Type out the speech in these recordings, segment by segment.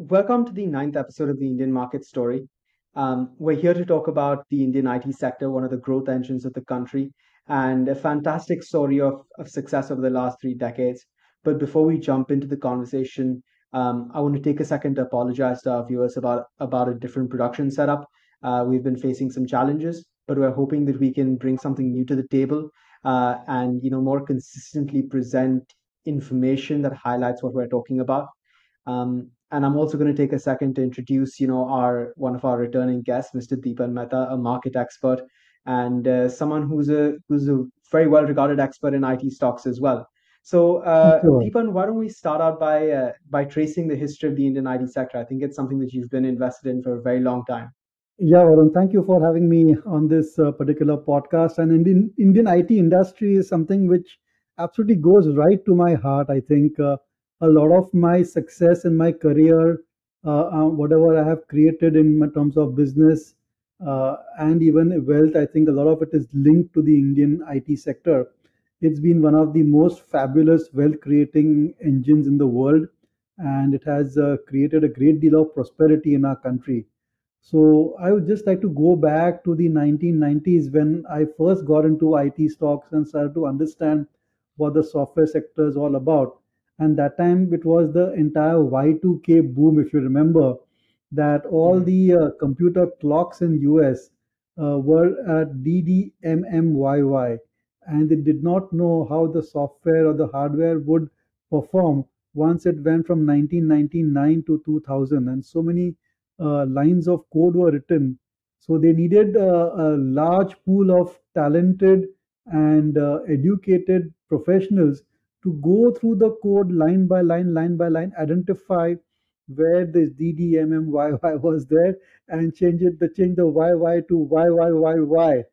Welcome to the ninth episode of the Indian Market Story. Um, we're here to talk about the Indian IT sector, one of the growth engines of the country, and a fantastic story of, of success over the last three decades. But before we jump into the conversation, um, I want to take a second to apologize to our viewers about, about a different production setup. Uh, we've been facing some challenges, but we're hoping that we can bring something new to the table uh, and you know more consistently present information that highlights what we're talking about. Um, and I'm also going to take a second to introduce, you know, our one of our returning guests, Mr. Dipan Mehta, a market expert and uh, someone who's a who's a very well regarded expert in IT stocks as well. So, uh, Sure. Dipan, why don't we start out by uh, by tracing the history of the Indian IT sector? I think it's something that you've been invested in for a very long time. Yeah, Varun, thank you for having me on this uh, particular podcast. And Indian Indian IT industry is something which absolutely goes right to my heart. I think uh, a lot of my success in my career, uh, uh, whatever I have created in terms of business uh, and even wealth, I think a lot of it is linked to the Indian IT sector. It's been one of the most fabulous wealth creating engines in the world, and it has uh, created a great deal of prosperity in our country. So I would just like to go back to the 1990s when I first got into IT stocks and started to understand what the software sector is all about. And that time it was the entire Y2K boom, if you remember, that all Mhm. the uh, computer clocks in US uh, were at DDMMYY, and they did not know how the software or the hardware would perform once it went from 1999 to 2000. And so many uh, lines of code were written. So they needed a, a large pool of talented and uh, educated professionals to go through the code line by line, line by line, identify where this DDMMYY was there, and change it, the change the YY to YYYY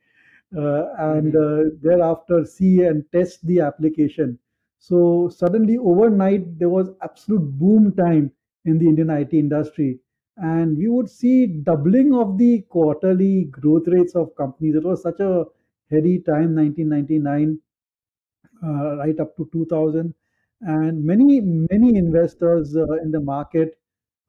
uh, and Mhm. uh, thereafter see and test the application. So suddenly overnight there was absolute boom time in the Indian IT industry, and we would see doubling of the quarterly growth rates of companies. It was such a heady time, 1999 uh, right up to 2000 and many many investors uh, in the market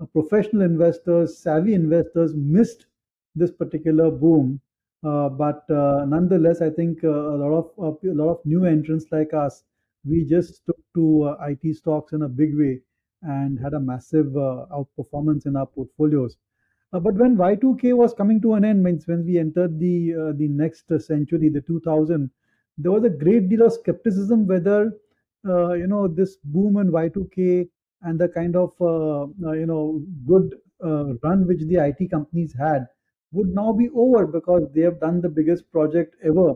uh, professional investors savvy investors missed this particular boom. Uh, but uh, nonetheless i think uh, a lot of uh, a lot of new entrants like us we just took to uh, it stocks in a big way and had a massive uh, outperformance in our portfolios. Uh, but when Y2K was coming to an end, means when we entered the uh, the next century, the 2000, there was a great deal of skepticism whether uh, you know this boom in Y2K and the kind of uh, uh, you know good uh, run which the IT companies had would now be over because they have done the biggest project ever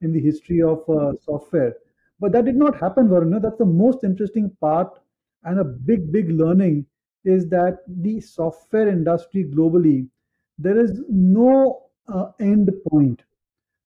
in the history of uh, software. But that did not happen, Varun. That's the most interesting part and a big, big learning is that the software industry globally, there is no uh, end point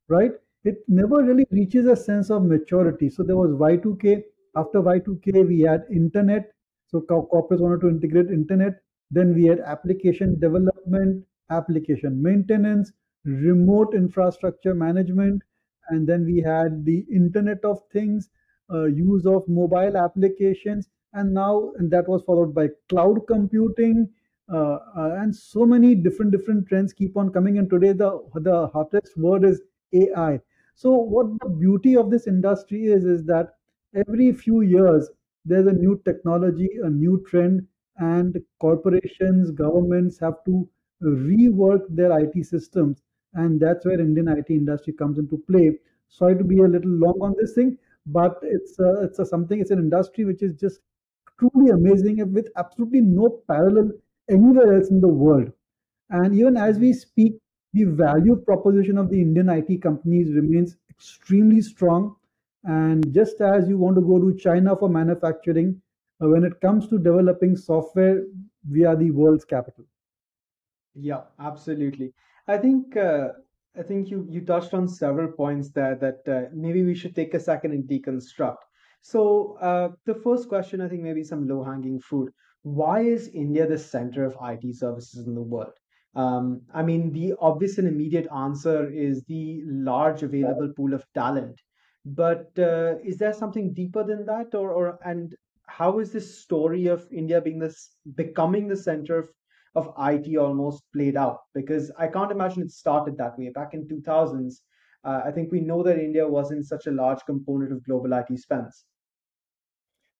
right? It never really reaches a sense of maturity. So there was Y2K. After Y2K, we had internet. So corporates wanted to integrate internet. Then we had application development, application maintenance, remote infrastructure management, and then we had the Internet of Things, uh, use of mobile applications, and now and that was followed by cloud computing, uh, uh, and so many different different trends keep on coming. And today the the hottest word is AI. So what the beauty of this industry is is that every few years there's a new technology, a new trend, and corporations, governments have to rework their IT systems, and that's where Indian IT industry comes into play. Sorry to be a little long on this thing, but it's a, it's a something. It's an industry which is just truly amazing with absolutely no parallel anywhere else in the world. And even as we speak, the value proposition of the Indian IT companies remains extremely strong. And just as you want to go to China for manufacturing, uh, when it comes to developing software, we are the world's capital. Yeah, absolutely. I think uh, I think you you touched on several points there that uh, maybe we should take a second and deconstruct. So uh, the first question, I think maybe some low-hanging fruit. Why is India the center of IT services in the world? Um, I mean, the obvious and immediate answer is the large available pool of talent. But uh, is there something deeper than that, or or and how is this story of India being this becoming the center of, of IT almost played out? Because I can't imagine it started that way. Back in 2000s, uh, I think we know that India wasn't such a large component of global IT spends.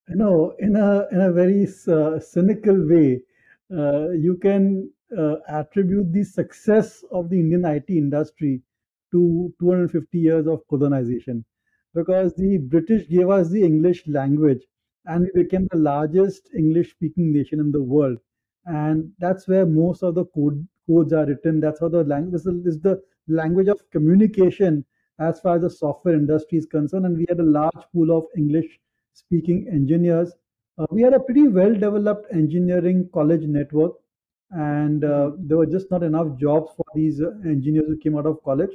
You know, in a in a very uh, cynical way, uh, you can uh, attribute the success of the Indian IT industry to 250 years of colonization, because the British gave us the English language, and we became the largest English-speaking nation in the world, and that's where most of the code codes are written. That's how the language is is the language of communication as far as the software industry is concerned, and we had a large pool of English speaking engineers. Uh, we had a pretty well developed engineering college network, and uh, there were just not enough jobs for these uh, engineers who came out of college.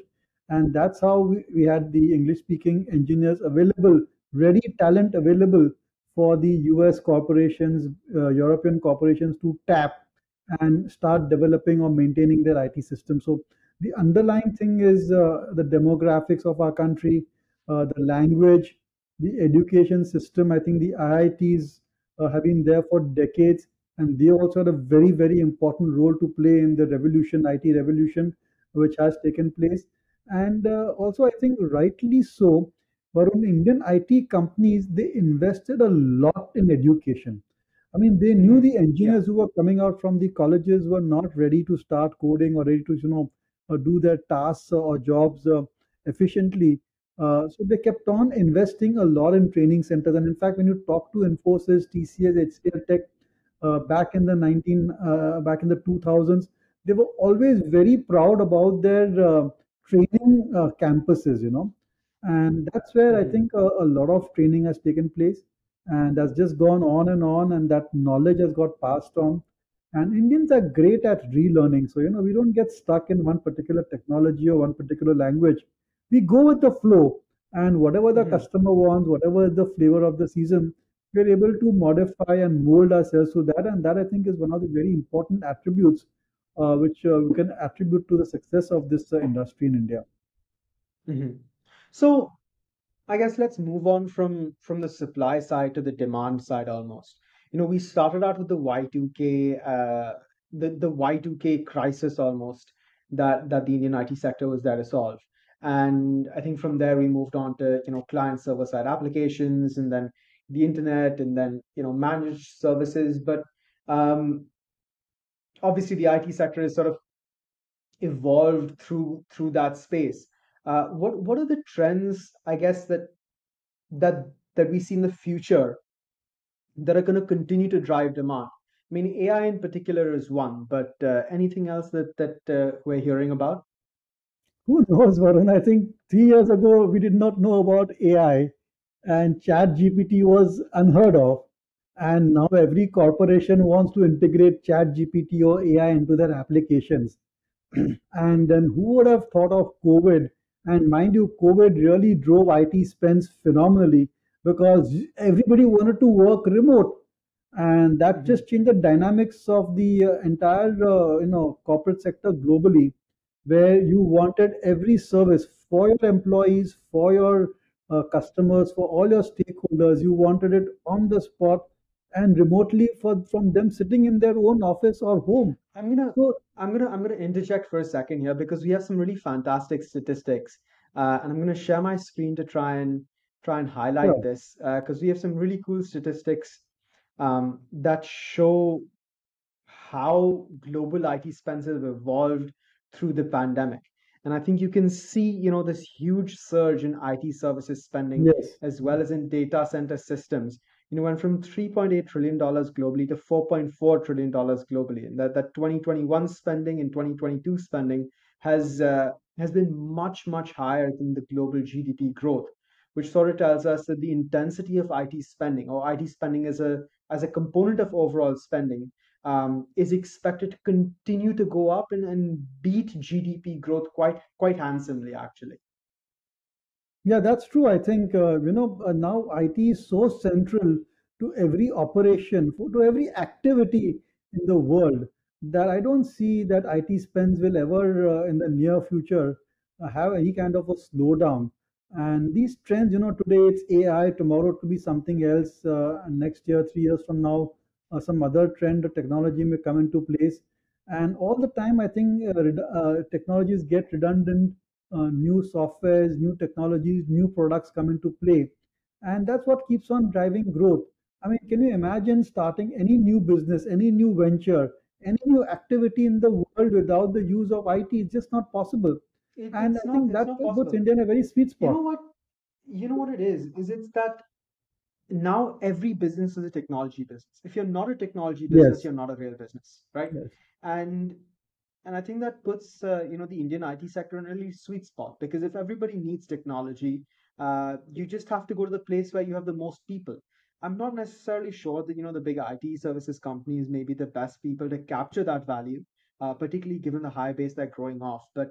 And that's how we, we had the English speaking engineers available, ready talent available for the US corporations, uh, European corporations to tap and start developing or maintaining their IT system. So the underlying thing is uh, the demographics of our country, uh, the language, the education system. I think the IITs uh, have been there for decades, and they also had a very, very important role to play in the revolution, IT revolution, which has taken place. And uh, also, I think rightly so, but on Indian IT companies, they invested a lot in education. I mean, they knew the Yeah. engineers who were coming out from the colleges were not ready to start coding or ready to, you know, uh, do their tasks or jobs uh, efficiently. Uh, so they kept on investing a lot in training centers. And in fact, when you talk to Infosys, TCS, HCL Tech, uh, back in the 19, uh, back in the 2000s, they were always very proud about their uh, training uh, campuses, you know. And that's where I hmm. think a, a lot of training has taken place and has just gone on and on and that knowledge has got passed on. And indians are great at relearning. So you know we don't get stuck in one particular technology or one particular language. We go with the flow and whatever the hmm. customer wants whatever the flavor of the season we're able to modify and mold ourselves to that and that i think is one of the very important attributes uh, which uh, we can attribute to the success of this uh, industry in india hmm So I guess let's move on from from the supply side to the demand side almost. You know, we started out with the Y2K, uh, the the Y2K crisis almost that that the Indian IT sector was there to solve. And I think from there we moved on to, you know, client server side applications and then the internet and then, you know, managed services. But um, obviously the IT sector is sort of evolved through through that space. Uh, what what are the trends, I guess, that that that we see in the future that are going to continue to drive demand? I mean, AI in particular is one, but uh, anything else that that uh, we're hearing about? Who knows, Varun? I think three years ago we did not know about AI and Chat GPT was unheard of. And now every corporation wants to integrate Chat GPT or AI into their applications. and then who would have thought of COVID? And mind you, COVID really drove IT spends phenomenally because everybody wanted to work remote and that hmm just changed the dynamics of the uh, entire uh, you know corporate sector globally where you wanted every service for your employees for your uh, customers for all your stakeholders. You wanted it on the spot and remotely for from them sitting in their own office or home. I'm gonna so I'm gonna I'm gonna interject for a second here because we have some really fantastic statistics, uh, and I'm gonna share my screen to try and try and highlight sure. this because we have some really cool statistics um, that show how global IT spends have evolved through the pandemic. And I think you can see, you know, this huge surge in IT services spending yes as well as in data center systems. You know, went from 3.8 trillion dollars globally to 4.4 trillion dollars globally. And that, that 2021 spending and 2022 spending has uh, has been much, much higher than the global GDP growth, which sort of tells us that the intensity of IT spending or IT spending as a as a component of overall spending um, is expected to continue to go up and, and beat GDP growth quite quite handsomely, actually. Yeah, that's true. I think, uh, you know, uh, now IT is so central to every operation, to every activity in the world that I don't see that IT spends will ever, uh, in the near future, uh, have any kind of a slowdown. And these trends, you know, today it's AI, tomorrow it could be something else, uh, next year, three years from now, some other trend or technology may come into place. And all the time, I think uh, uh, technologies get redundant, uh, new softwares, new technologies, new products come into play. And that's what keeps on driving growth. I mean, can you imagine starting any new business, any new venture, any new activity in the world without the use of IT? It's just not possible. It, And I not think that puts. India in a very sweet spot. You know what? You know what it is? Is it's that now every business is a technology business. If you're not a technology business, Yes, you're not a real business, right? yes, And and I think that puts uh, you know the Indian IT sector in a really sweet spot because if everybody needs technology, uh, you just have to go to the place where you have the most people. I'm not necessarily sure that you know the big IT services companies may be the best people to capture that value, uh, particularly given the high base they're growing off. But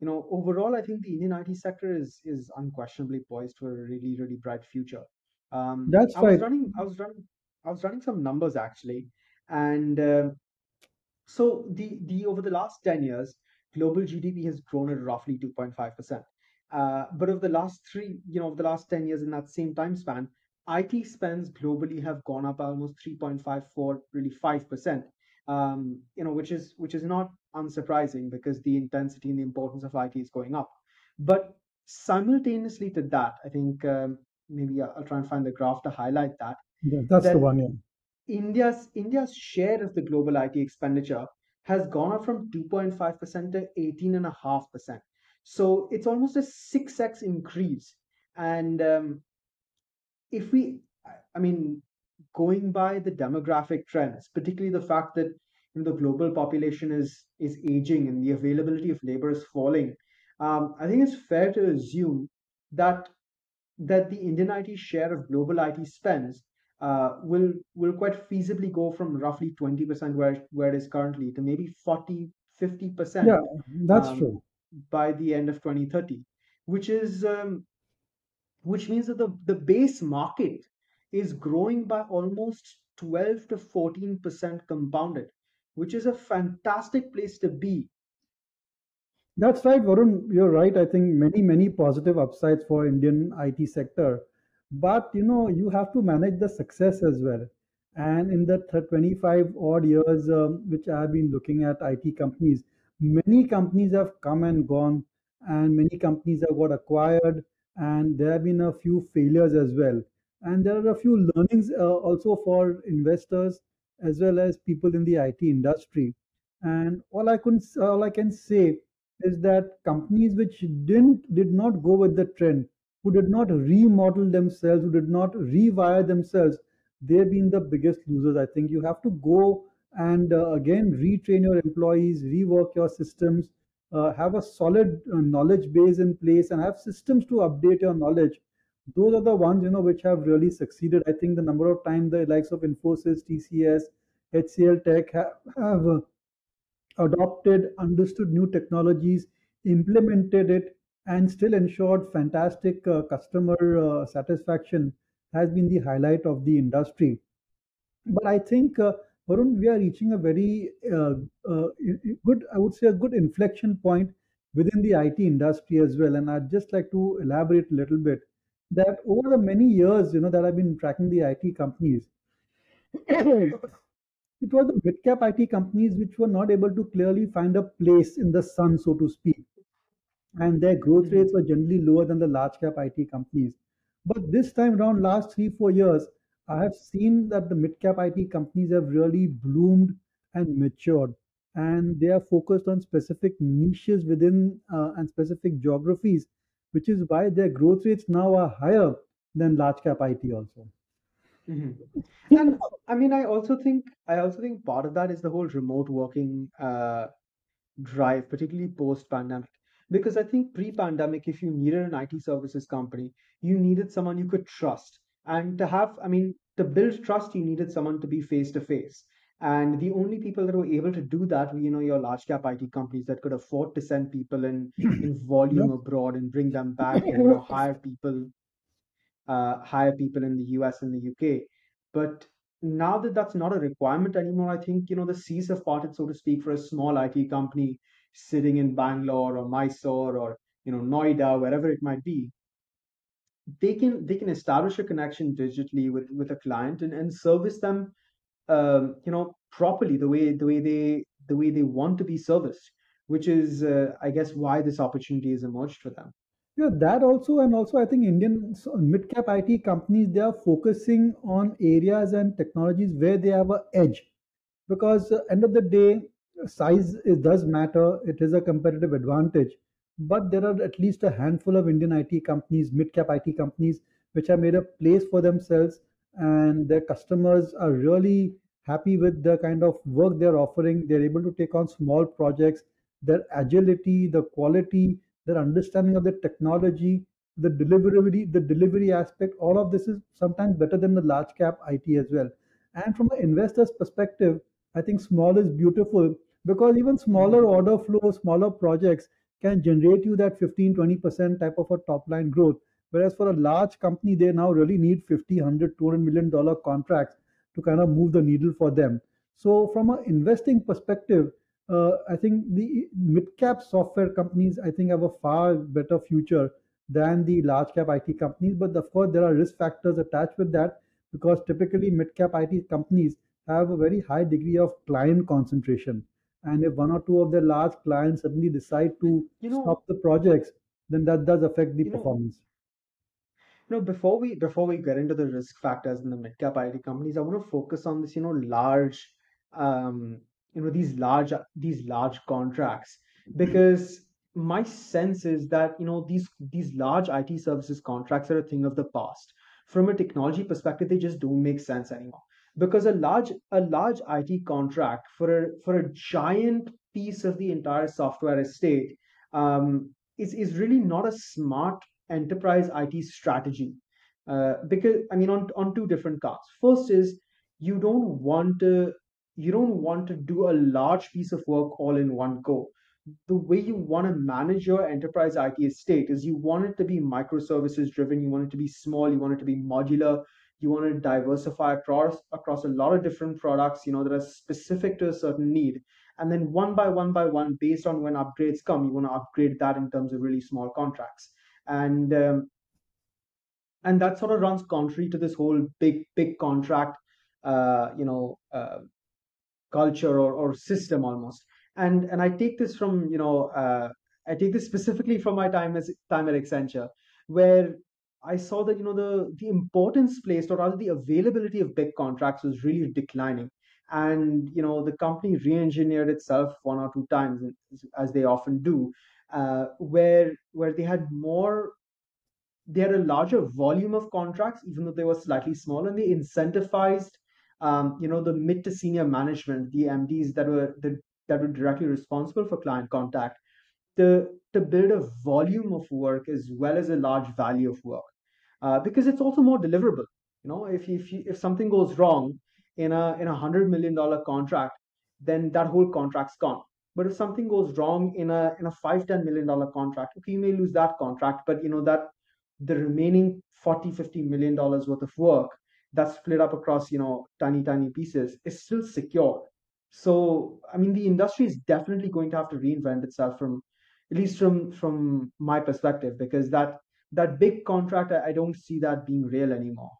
you know overall, I think the Indian IT sector is is unquestionably poised for a really really bright future. Um, that's I was running I was running I was running some numbers actually, and um so the the over the last 10 years, global GDP has grown at roughly 2.5%. Uh, but over the last three, you know, over the last 10 years in that same time span, IT spends globally have gone up almost 3.54, really 5%. Um, you know, which is which is not unsurprising because the intensity and the importance of IT is going up. But simultaneously to that, I think um, maybe I'll try and find the graph to highlight that Yeah, that's the one. Yeah, India's India's share of the global IT expenditure has gone up from 2.5% to 18.5%. So it's almost a 6x increase. And um, if we, I I mean, going by the demographic trends, particularly the fact that you know, the global population is is aging and the availability of labor is falling, um, I think it's fair to assume that that the Indian IT share of global IT spends uh, will will quite feasibly go from roughly 20% where where it is currently to maybe 40 yeah, 50% that's um, true. by the end of 2030 which is um, which means that the, the base market is growing by almost 12 to 14% compounded which is a fantastic place to be That's right, Varun. You're right. I think many, many positive upsides for Indian IT sector. But you know, you have to manage the success as well. And in the 25 odd years um, which I have been looking at IT companies, many companies have come and gone, and many companies have got acquired, and there have been a few failures as well. And there are a few learnings uh, also for investors as well as people in the IT industry. And all I can all I can say is that companies which didn't did not go with the trend, who did not remodel themselves, who did not rewire themselves, they've been the biggest losers. I think you have to go and uh, again retrain your employees, rework your systems, uh, have a solid uh, knowledge base in place, and have systems to update your knowledge. Those are the ones you know which have really succeeded. I think the number of times the likes of Infosys, TCS, HCL Tech have, have uh, adopted, understood new technologies, implemented it, and still ensured fantastic uh, customer uh, satisfaction has been the highlight of the industry. But I think, uh, Varun, we are reaching a very uh, uh, good, I would say, a good inflection point within the IT industry as well. And I'd just like to elaborate a little bit that over the many years, you know, that I've been tracking the IT companies, it was the mid-cap IT companies which were not able to clearly find a place in the sun, so to speak, and their growth rates Mhm. were generally lower than the large-cap IT companies. But this time around, last three, four years, I have seen that the mid-cap IT companies have really bloomed and matured, and they are focused on specific niches within uh, and specific geographies, which is why their growth rates now are higher than large-cap IT also. Mhm. And I mean, I also think I also think part of that is the whole remote working uh, drive, particularly post-pandemic. Because I think pre-pandemic, if you needed an IT services company, you needed someone you could trust. And to have, I mean, to build trust, you needed someone to be face to face. And the only people that were able to do that were, you know, your large cap IT companies that could afford to send people in in volume abroad and bring them back and, you know, hire people uh, hire people in the US and the UK. But now that that's not a requirement anymore, I think you know the seas have parted, so to speak, for a small IT company sitting in Bangalore or Mysore or you know Noida, wherever it might be. they can they can establish a connection digitally with with a client and, and service them um, you know properly the way the way they the way they want to be serviced which is uh, i guess why this opportunity has emerged for them Yeah, that also, and also I think Indian s- mid-cap IT companies they are focusing on areas and technologies where they have a edge, because uh, end of the day, size it does matter. It is a competitive advantage, but there are at least a handful of Indian IT companies, mid-cap IT companies, which have made a place for themselves, and their customers are really happy with the kind of work they're offering. They're able to take on small projects. Their agility, the quality their understanding of the technology, the delivery, the delivery aspect, all of this is sometimes better than the large cap IT as well. And from an investor's perspective, I think small is beautiful because even smaller Mhm. order flow, smaller projects can generate you that 15, 20% type of a top line growth. Whereas for a large company, they now really need 50, 100, 200 million dollar contracts to kind of move the needle for them. So from an investing perspective, I think the mid-cap software companies, I think, have a far better future than the large-cap IT companies. But of course, there are risk factors attached with that because typically mid-cap IT companies have a very high degree of client concentration. And if one or two of their large clients suddenly decide to you know stop the projects, then that does affect the you know performance. No, before we before we get into the risk factors in the mid cap IT companies, I want to focus on this, you know, large, um, you know, these large these large contracts because my sense is that you know these these large IT services contracts are a thing of the past. From a technology perspective, they just don't make sense anymore because a large a large IT contract for a for a giant piece of the entire software estate um, is is really not a smart enterprise IT strategy. Uh, because I mean, on on two different counts. First is you don't want to you don't want to do a large piece of work all in one go. The way you want to manage your enterprise IT estate is you want it to be microservices driven. You want it to be small. You want it to be modular. You want to diversify across across a lot of different products. You know that are specific to a certain need. And then one by one by one, based on when upgrades come, you want to upgrade that in terms of really small contracts and um, and that sort of runs contrary to this whole big big contract uh, you know uh, culture or, or system almost. And and i take this from you know uh, i take this specifically from my time as time at accenture where i saw that you know the the importance placed or rather the availability of big contracts was really declining. And you know the company re-engineered itself one or two times as they often do uh, where where they had more they had a larger volume of contracts, even though they were slightly small, and they incentivized, um, you know, the mid to senior management, the MDs that were the, that were directly responsible for client contact, to to build a volume of work as well as a large value of work, uh, because it's also more deliverable. You know, if if you, if something goes wrong in a in a hundred million dollar contract, then that whole contract's gone. But if something goes wrong in a in a five ten million dollar contract, okay, you may lose that contract, but you know that the remaining 40 50 million dollars worth of work that's split up across you know tiny tiny pieces is still secure. So i mean the industry is definitely going to have to reinvent itself from at least from from my perspective because that that big contract i, don't see that being real anymore.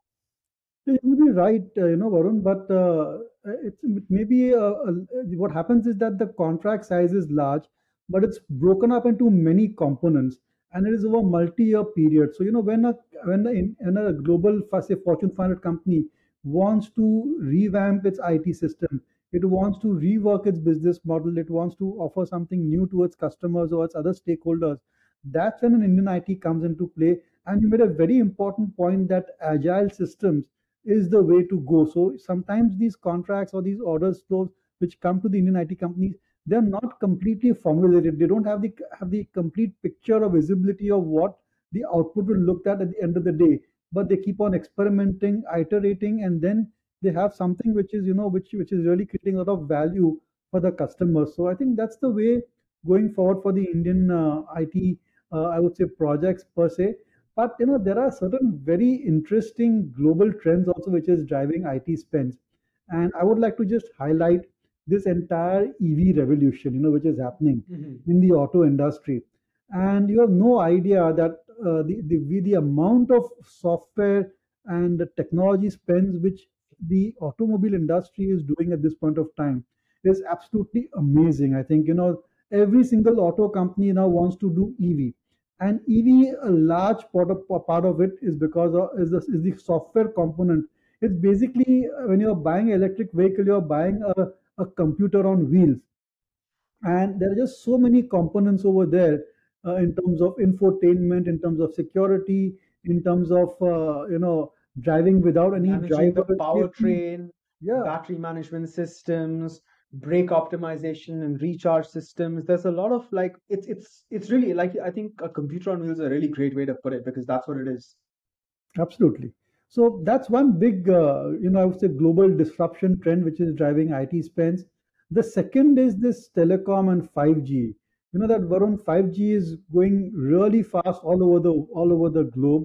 You may be right, uh, you know, Varun, but uh, it's maybe uh, uh, what happens is that the contract size is large, but it's broken up into many components, and it is over multi-year period. So you know, when a when a, when a global, say, Fortune 500 company wants to revamp its IT system, it wants to rework its business model, it wants to offer something new to its customers or its other stakeholders. That's when an Indian IT comes into play. And you made a very important point that agile systems is the way to go. So sometimes these contracts or these orders flows which come to the Indian IT companies, they're not completely formulated. They don't have the have the complete picture or visibility of what the output will look at at the end of the day. But they keep on experimenting, iterating, and then they have something which is you know which which is really creating a lot of value for the customers. So I think that's the way going forward for the Indian uh, IT, uh, I would say projects per se. But you know, there are certain very interesting global trends also which is driving IT spends. And I would like to just highlight this entire EV revolution, you know, which is happening hmm in the auto industry. And you have no idea that uh, the, the the amount of software and the technology spends which the automobile industry is doing at this point of time is absolutely amazing. I think you know every single auto company now wants to do EV, and EV a large part of part of it is because of is the, is the software component. It's basically uh, when you're buying an electric vehicle, you're buying a, a computer on wheels and there are just so many components over there uh, in terms of infotainment in terms of security in terms of uh, you know driving without any managing the driver safety powertrain, yeah battery management systems, brake optimization and recharge systems. There's a lot of like it's it's it's really like I think a computer on wheels is a really great way to put it because that's what it is. absolutely so that's one big uh, you know i would say global disruption trend which is driving it spends. The second is this telecom and 5g you know that varun 5g is going really fast all over the all over the globe.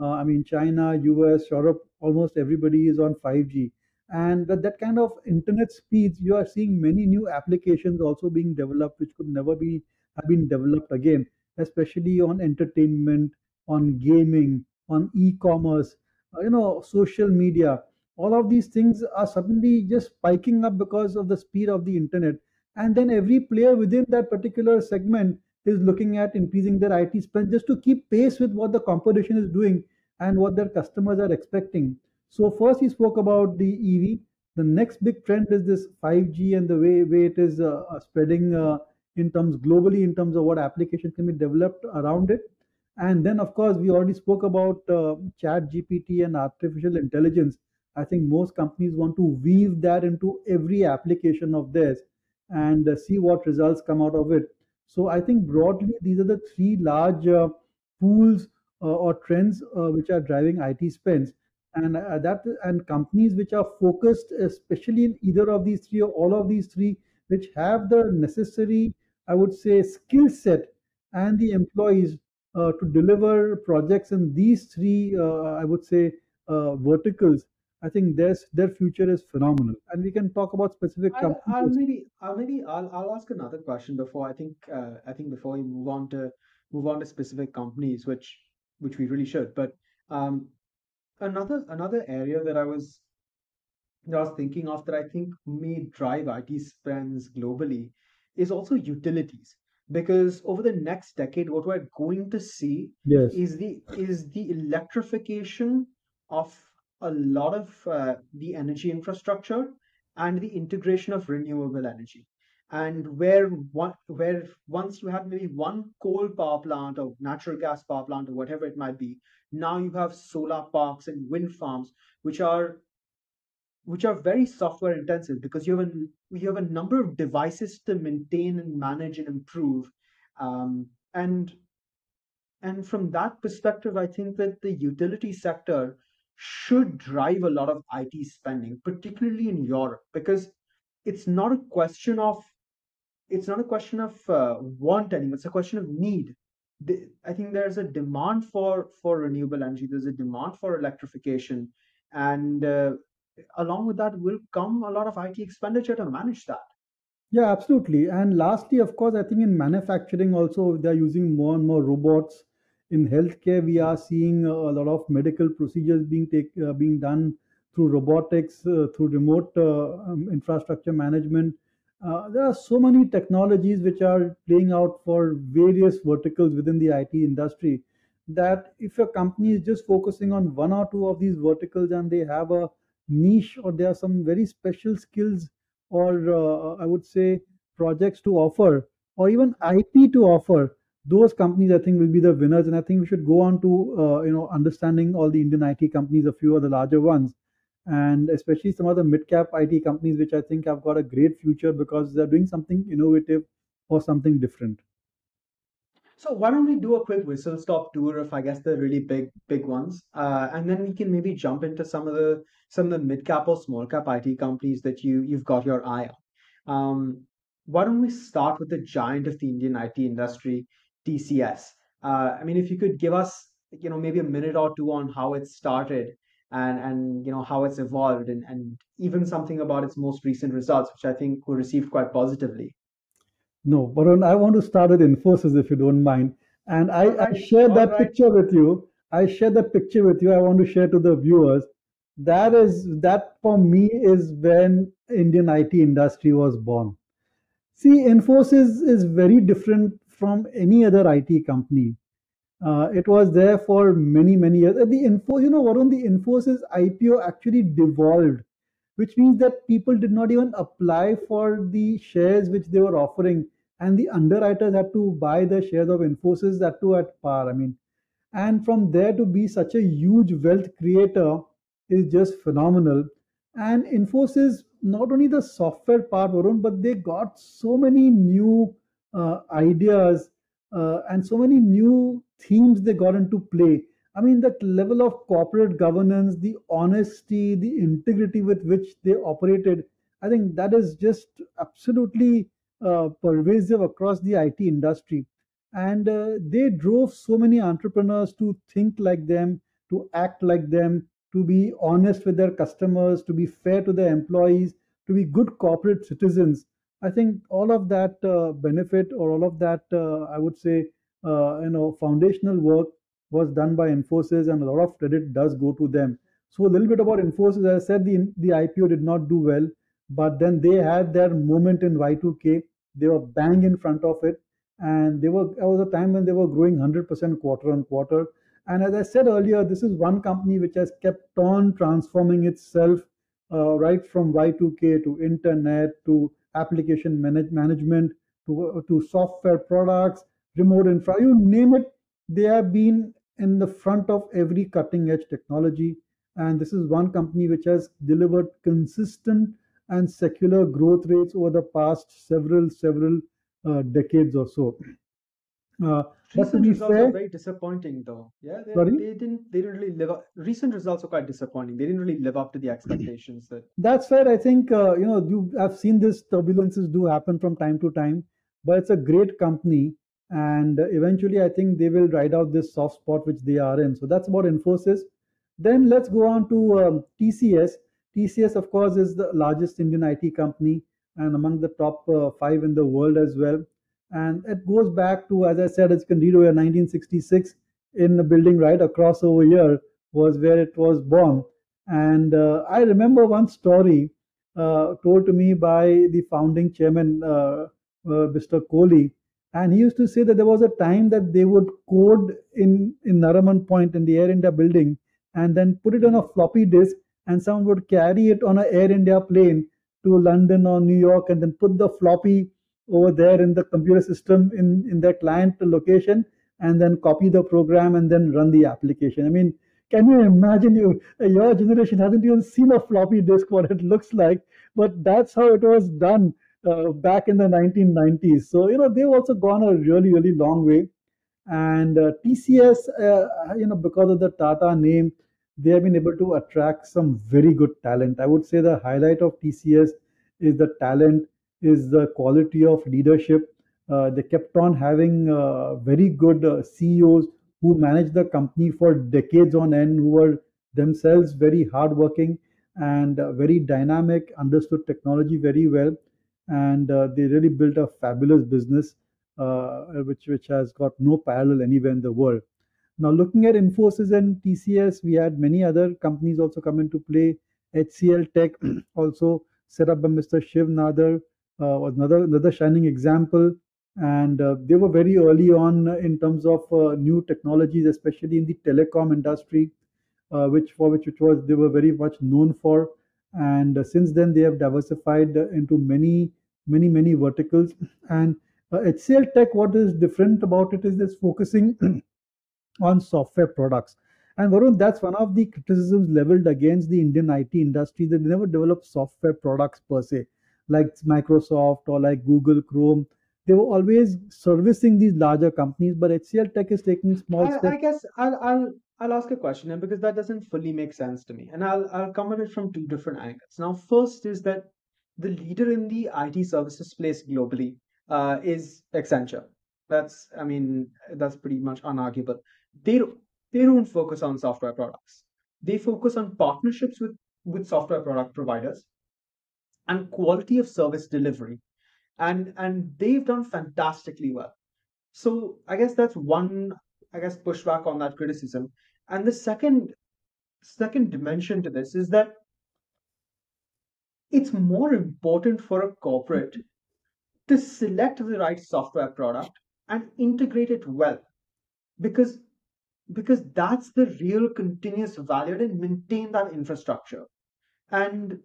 Uh, I mean, China, US, Europe, almost everybody is on 5G. And that, that kind of internet speeds, you are seeing many new applications also being developed, which could never be have been developed again, especially on entertainment, on gaming, on e-commerce, you know, social media. All of these things are suddenly just spiking up because of the speed of the internet. And then every player within that particular segment is looking at increasing their IT spend just to keep pace with what the competition is doing and what their customers are expecting. So first he spoke about the EV. The next big trend is this 5G and the way, way it is uh, uh, spreading uh, in terms globally in terms of what applications can be developed around it. And then of course we already spoke about uh, Chat GPT and artificial intelligence. I think most companies want to weave that into every application of theirs and uh, see what results come out of it. So I think broadly these are the three large uh, pools uh, or trends uh, which are driving IT spends, and uh, that and companies which are focused especially in either of these three or all of these three, which have the necessary, I would say, skill set and the employees to deliver projects in these three, uh, I would say, uh, verticals. I think their their future is phenomenal, and we can talk about specific I'll, companies. I'll maybe I'll maybe I'll, I'll ask another question before I think uh, I think before we move on to move on to specific companies which which we really should but um another another area that I was that I was thinking of that I think may drive IT spends globally is also utilities. Because over the next decade, what we're going to see Yes. is the is the electrification of a lot of uh, the energy infrastructure and the integration of renewable energy. And where one where once you had maybe one coal power plant or natural gas power plant or whatever it might be, now you have solar parks and wind farms, which are which are very software intensive because you have a you have a number of devices to maintain and manage and improve um, and and from that perspective i think that the utility sector should drive a lot of it spending particularly in europe because it's not a question of it's not a question of uh, want anymore it's a question of need. The- i think there's a demand for for renewable energy there's a demand for electrification and uh, along with that will come a lot of it expenditure to manage that Yeah, absolutely. And lastly, of course, I think in manufacturing also they're using more and more robots. In healthcare, we are seeing a lot of medical procedures being take, uh, being done through robotics, uh, through remote uh, um, infrastructure management. Uh, there are so many technologies which are playing out for various verticals within the IT industry that if a company is just focusing on one or two of these verticals and they have a niche or there are some very special skills or uh, I would say projects to offer or even IP to offer, those companies I think will be the winners. And I think we should go on to uh, you know understanding all the Indian IT companies, a few of the larger ones, and especially some of the mid cap IT companies, which I think have got a great future because they're doing something innovative or something different. So why don't we do a quick whistle stop tour of i guess the really big big ones? Uh, and then we can maybe jump into some of the some of the mid cap or small cap it companies that you you've got your eye on. Um, why don't we start with the giant of the indian it industry tcs uh, i mean if you could give us you know maybe a minute or two on how it started and and you know how it's evolved and and even something about its most recent results which i think were received quite positively No, but I want to start with Infosys if you don't mind. and I, All I right, share that right. picture with you. I share that picture with you. I want to share to the viewers. That is that for me is when Indian IT industry was born. See, Infosys is very different from any other IT company. Uh, it was there for many, many years. The info, you know what, on the Infosys IPO actually devolved, which means that people did not even apply for the shares which they were offering, and the underwriters had to buy the shares of Infosys that too at par. I mean, and from there to be such a huge wealth creator is just phenomenal. And Infosys, not only the software part, Varun, but they got so many new uh, ideas uh, and so many new themes they got into play. I mean, that level of corporate governance, the honesty, the integrity with which they operated, I think that is just absolutely uh, pervasive across the IT industry. And uh, they drove so many entrepreneurs to think like them, to act like them, to be honest with their customers, to be fair to their employees, to be good corporate citizens. I think all of that uh, benefit or all of that, uh, I would say, uh, you know, foundational work was done by Infosys, and a lot of credit does go to them. So a little bit about Infosys. As I said, the the IPO did not do well, but then they had their moment in Y2K. They were bang in front of it, and they were. There was a time when they were growing 100% quarter on quarter. And as I said earlier, this is one company which has kept on transforming itself uh, right from Y2K to internet to application manage- management to, to software products, remote infra, you name it, they have been in the front of every cutting edge technology. And this is one company which has delivered consistent and secular growth rates over the past several, several uh, decades or so. Uh, Recent results are fair, very disappointing, though. Yeah, they, they didn't they didn't really live up. Recent results are quite disappointing. They didn't really live up to the expectations that. That's where I think uh, you know you I've seen this turbulences do happen from time to time, but it's a great company, and eventually I think they will ride out this soft spot which they are in. So that's about Infosys. Then let's go on to um, TCS. TCS, of course, is the largest Indian IT company and among the top uh, five in the world as well. And it goes back to, as I said, it's can read over 1966 in the building right across over here was where it was born. And uh, I remember one story uh, told to me by the founding chairman, uh, uh, Mr. Kohli. And he used to say that there was a time that they would code in, in Nariman Point in the Air India building and then put it on a floppy disk, and someone would carry it on an Air India plane to London or New York and then put the floppy over there in the computer system in, in their client location and then copy the program and then run the application. I mean, can you imagine you your generation hasn't even seen a floppy disk what it looks like, but that's how it was done uh, back in the 1990s. So you know they've also gone a really really long way. And uh, TCS, uh, you know, because of the Tata name, they have been able to attract some very good talent. I would say the highlight of TCS is the talent, is the quality of leadership. Uh, they kept on having uh, very good CEOs who managed the company for decades on end, who were themselves very hardworking and very dynamic, understood technology very well, and uh, they really built a fabulous business, uh, which which has got no parallel anywhere in the world. Now, looking at Infosys and TCS, we had many other companies also come into play. HCL Tech, also set up by Mr. Shiv Nadar, uh, was another another shining example. And uh, they were very early on in terms of uh, new technologies, especially in the telecom industry, uh, which for which which was they were very much known for. And since then, they have diversified into many many many verticals. And uh, HCL Tech, what is different about it is this focusing on software products. And Varun, that's one of the criticisms leveled against the Indian IT industry that they never develop software products per se, like Microsoft or like Google Chrome. They were always servicing these larger companies, but HCL Tech is taking small I, I guess I'll I'll I'll ask a question and because that doesn't fully make sense to me, and I'll I'll come at it from two different angles. Now, first is that the leader in the IT services space globally uh, is Accenture. That's I mean that's pretty much unarguable. They they don't focus on software products. They focus on partnerships with with software product providers and quality of service delivery, and and they've done fantastically well So I guess that's one, I guess, pushback on that criticism. And the second second dimension to this is that it's more important for a corporate to select the right software product and integrate it well because because that's the real continuous value and maintain that infrastructure. And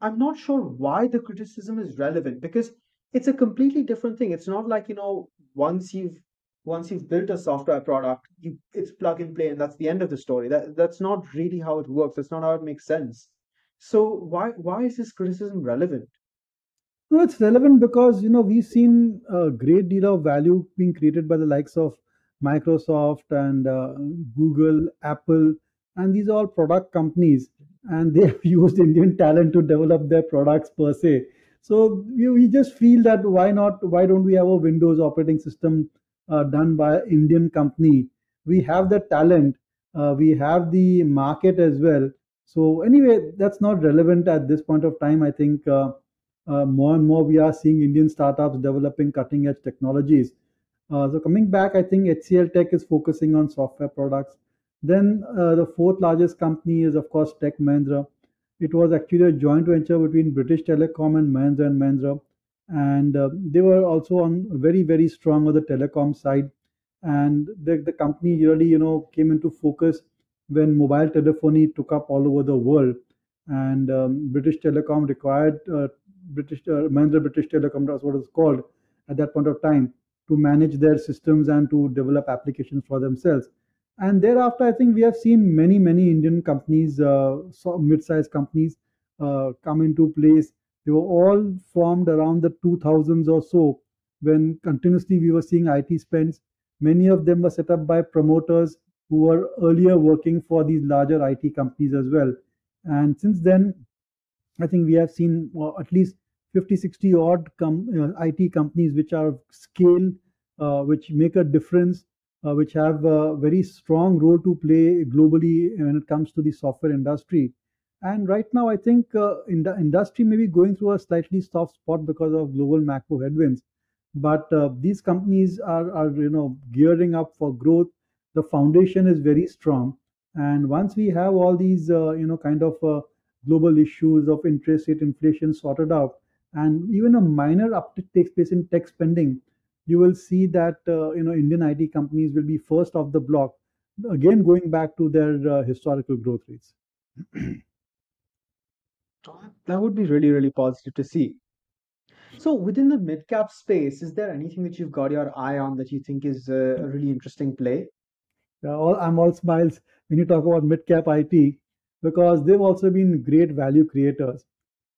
i'm not sure why the criticism is relevant because it's a completely different thing. It's not like you know once you've once you've built a software product you it's plug and play and that's the end of the story. That that's not really how it works. That's not how it makes sense so why why is this criticism relevant No, it's relevant because you know we've seen a great deal of value being created by the likes of Microsoft and uh, Google, Apple, and these are all product companies, and they have used Indian talent to develop their products per se. So we, we just feel that why not? Why don't we have a Windows operating system uh, done by an Indian company? We have the talent, uh, we have the market as well. So anyway, that's not relevant at this point of time. I think. Uh, uh, more and more we are seeing Indian startups developing cutting edge technologies. Uh, so coming back, I think HCL Tech is focusing on software products. Then uh, the fourth largest company is of course Tech Mahindra. It was actually a joint venture between British Telecom and Mahindra and Mahindra, and uh, they were also on very very strong on the telecom side. And the, the company really you know came into focus when mobile telephony took up all over the world and um, British Telecom required uh, British uh, Mahindra British Telecom, that's what it's called at that point of time, to manage their systems and to develop applications for themselves. And thereafter, I think we have seen many, many Indian companies, uh, mid-sized companies, uh, come into place. They were all formed around the 2000s or so, when continuously we were seeing IT spends. Many of them were set up by promoters who were earlier working for these larger IT companies as well. And since then, I think we have seen at least 50, 60 odd com- uh, IT companies which are scale, uh, which make a difference, uh, which have a very strong role to play globally when it comes to the software industry. And right now, I think uh, in the industry may be going through a slightly soft spot because of global macro headwinds. But uh, these companies are, are, you know, gearing up for growth. The foundation is very strong, and once we have all these, uh, you know, kind of uh, global issues of interest rate inflation sorted out, and even a minor uptick takes place in tech spending, you will see that uh, you know Indian IT companies will be first off the block, again going back to their uh, historical growth rates. that would be really really positive to see. So within the mid cap space is there anything that you've got your eye on that you think is a, really interesting play all, I'm all smiles when you talk about mid-cap IT because they've also been great value creators.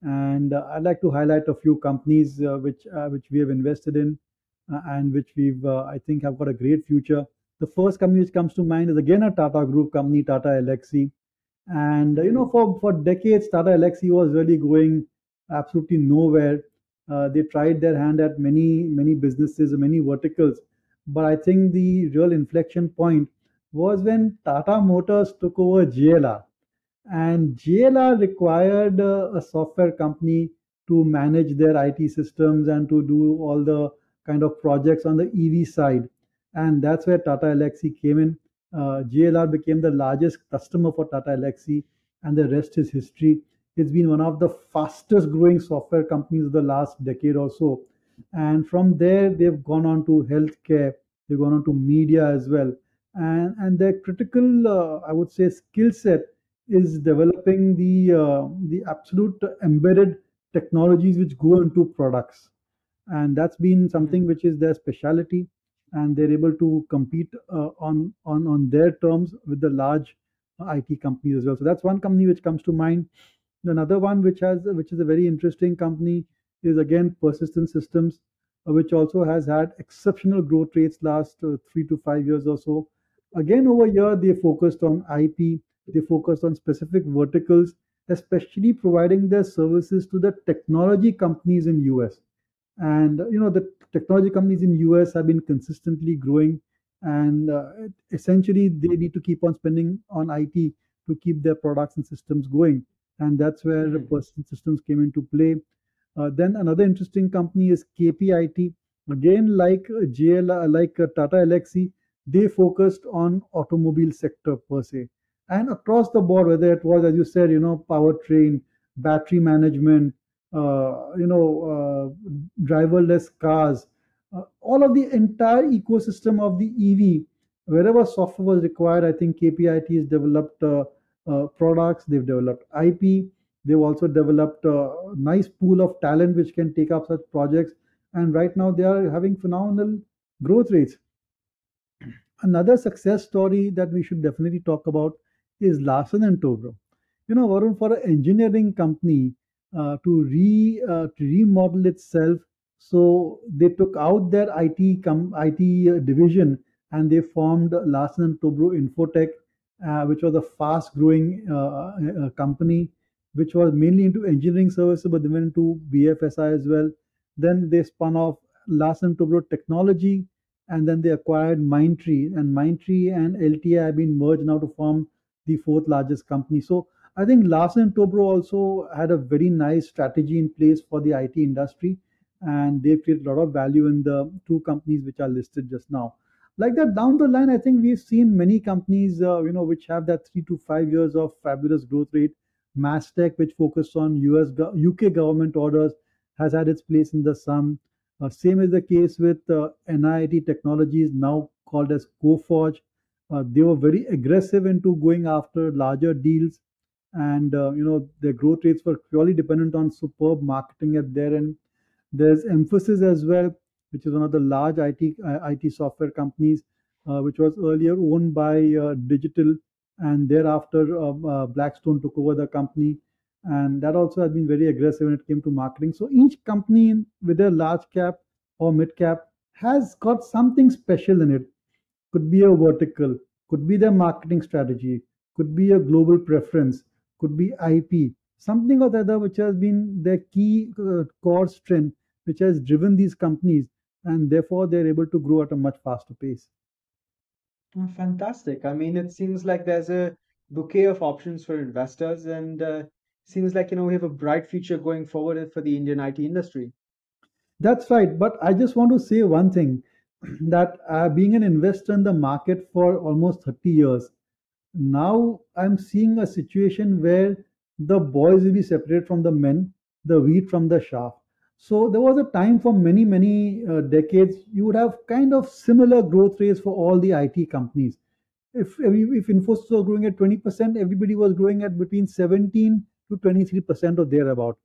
And uh, I'd like to highlight a few companies uh, which uh, which we have invested in uh, and which we've uh, I think have got a great future. The first company which comes to mind is again a Tata Group company, Tata Elxsi. And uh, you know, for for decades, Tata Elxsi was really going absolutely nowhere. They tried their hand at many many businesses, many verticals, but I think the real inflection point was when Tata Motors took over JLR and JLR required uh, a software company to manage their IT systems and to do all the kind of projects on the EV side. And that's where Tata Elxsi came in. Uh, became the largest customer for Tata Elxsi, and the rest is history. It's been one of the fastest growing software companies of the last decade or so. And from there, they've gone on to healthcare, they've gone on to media as well. And, and their critical, uh, I would say, skill set is developing the uh, the absolute embedded technologies which go into products. And that's been something which is their specialty and they're able to compete uh, on on on their terms with the large IT companies as well. So that's one company which comes to mind. Another one which has which is a very interesting company is again persistent systems uh, which also has had exceptional growth rates last uh, 3 to 5 years or so again over here they focused on IP they focused on specific verticals, especially providing their services to the technology companies in US. And you know the technology companies in US have been consistently growing, and uh, essentially they need to keep on spending on IT to keep their products and systems going. And that's where the Mhm. Persistent Systems came into play. Uh, then another interesting company is KPIT. Again, like uh, like uh, Tata Elxsi, they focused on automobile sector per se, and across the board, whether it was, as you said, you know, powertrain, battery management, uh, you know, uh, driverless cars, uh, all of the entire ecosystem of the EV, wherever software was required, I think KPIT has developed uh, uh, products, they've developed IP, they've also developed a nice pool of talent which can take up such projects. And right now, they are having phenomenal growth rates. Another success story that we should definitely talk about is Larsen and Toubro. You know, Varun, for an engineering company uh, to re uh, to remodel itself, so they took out their IT com- IT uh, division and they formed Larsen and Toubro Infotech, uh, which was a fast-growing uh, uh, company, which was mainly into engineering services, but they went into BFSI as well. Then they spun off Larsen Toubro Technology, and then they acquired Mindtree, and Mindtree and LTI have been merged now to form the fourth largest company. So I think Larsen Toubro also had a very nice strategy in place for the IT industry, and they've created a lot of value in the two companies which are listed just now. Like that down the line, I think we've seen many companies, uh, you know, which have that three to five years of fabulous growth rate. Mastech, which focused on US, UK government orders, has had its place in the sum. Uh, same is the case with uh, NIIT Technologies, now called as Coforge. Uh, they were very aggressive into going after larger deals, and you know their growth rates were purely dependent on superb marketing at their end. There's Mphasis as well, which is one of the large IT IT software companies, which was earlier owned by Digital, and thereafter uh, Blackstone took over the company, and that also has been very aggressive when it came to marketing. So each company with large cap or mid cap has got something special in it could be a vertical, could be their marketing strategy, could be a global preference, could be IP, something or the other which has been their key uh, core strength, which has driven these companies, and therefore they're able to grow at a much faster pace. Oh, Fantastic. I mean, it seems like there's a bouquet of options for investors, and uh, seems like, you know, we have a bright future going forward for the Indian IT industry. That's right. But I just want to say one thing that uh, being an investor in the market for almost 30 years, now I'm seeing a situation where the boys will be separated from the men, the wheat from the chaff. So there was a time for many, many uh, decades, you would have kind of similar growth rates for all the IT companies. If if Infosys was growing at 20%, everybody was growing at between 17 to 23% or thereabout.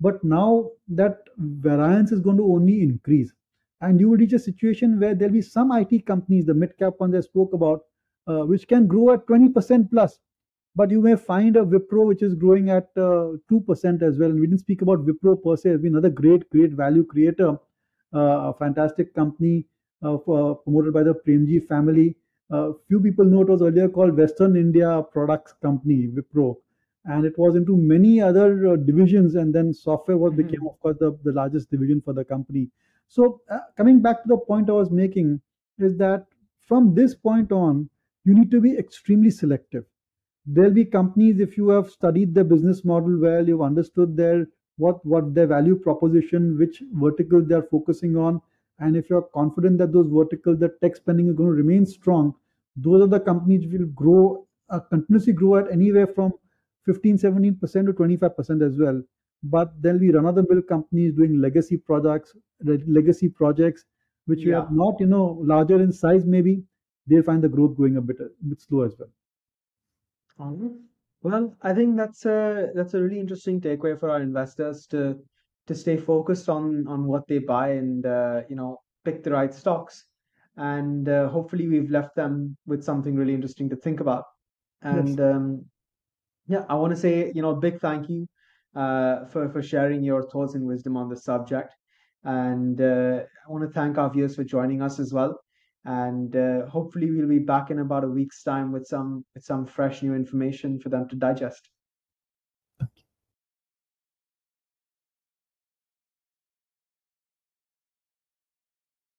But now that variance is going to only increase. And you will reach a situation where there'll be some IT companies, the mid cap ones I spoke about, uh, which can grow at 20% plus. But you may find a Wipro which is growing at uh, 2% as well. And we didn't speak about Wipro per se, has been another great, great value creator, uh, a fantastic company uh, for, promoted by the Premji family. Uh, few people know it was earlier called Western India Products Company, Wipro and it was into many other uh, divisions and then software was became Mhm. of course the, the largest division for the company so uh, coming back to the point i was making is that from this point on you need to be extremely selective there'll be companies if you have studied the business model well you've understood their what what their value proposition which vertical they're focusing on and if you're confident that those verticals the tech spending is going to remain strong those are the companies which will grow uh, continuously grow at anywhere from 15 17% to 25% as well but there'll be run-of-the-mill companies doing legacy products le- legacy projects which we Yeah. have not you know larger in size maybe they'll find the growth going a bit a bit slow as well Alright. Well, I think that's a that's a really interesting takeaway for our investors to to stay focused on on what they buy and uh, you know pick the right stocks. And uh, hopefully we've left them with something really interesting to think about. yes And um, yeah, I want to say you know a big thank you uh, for for sharing your thoughts and wisdom on the subject. And uh, I want to thank our viewers for joining us as well. And uh, hopefully we'll be back in about a week's time with some with some fresh new information for them to digest.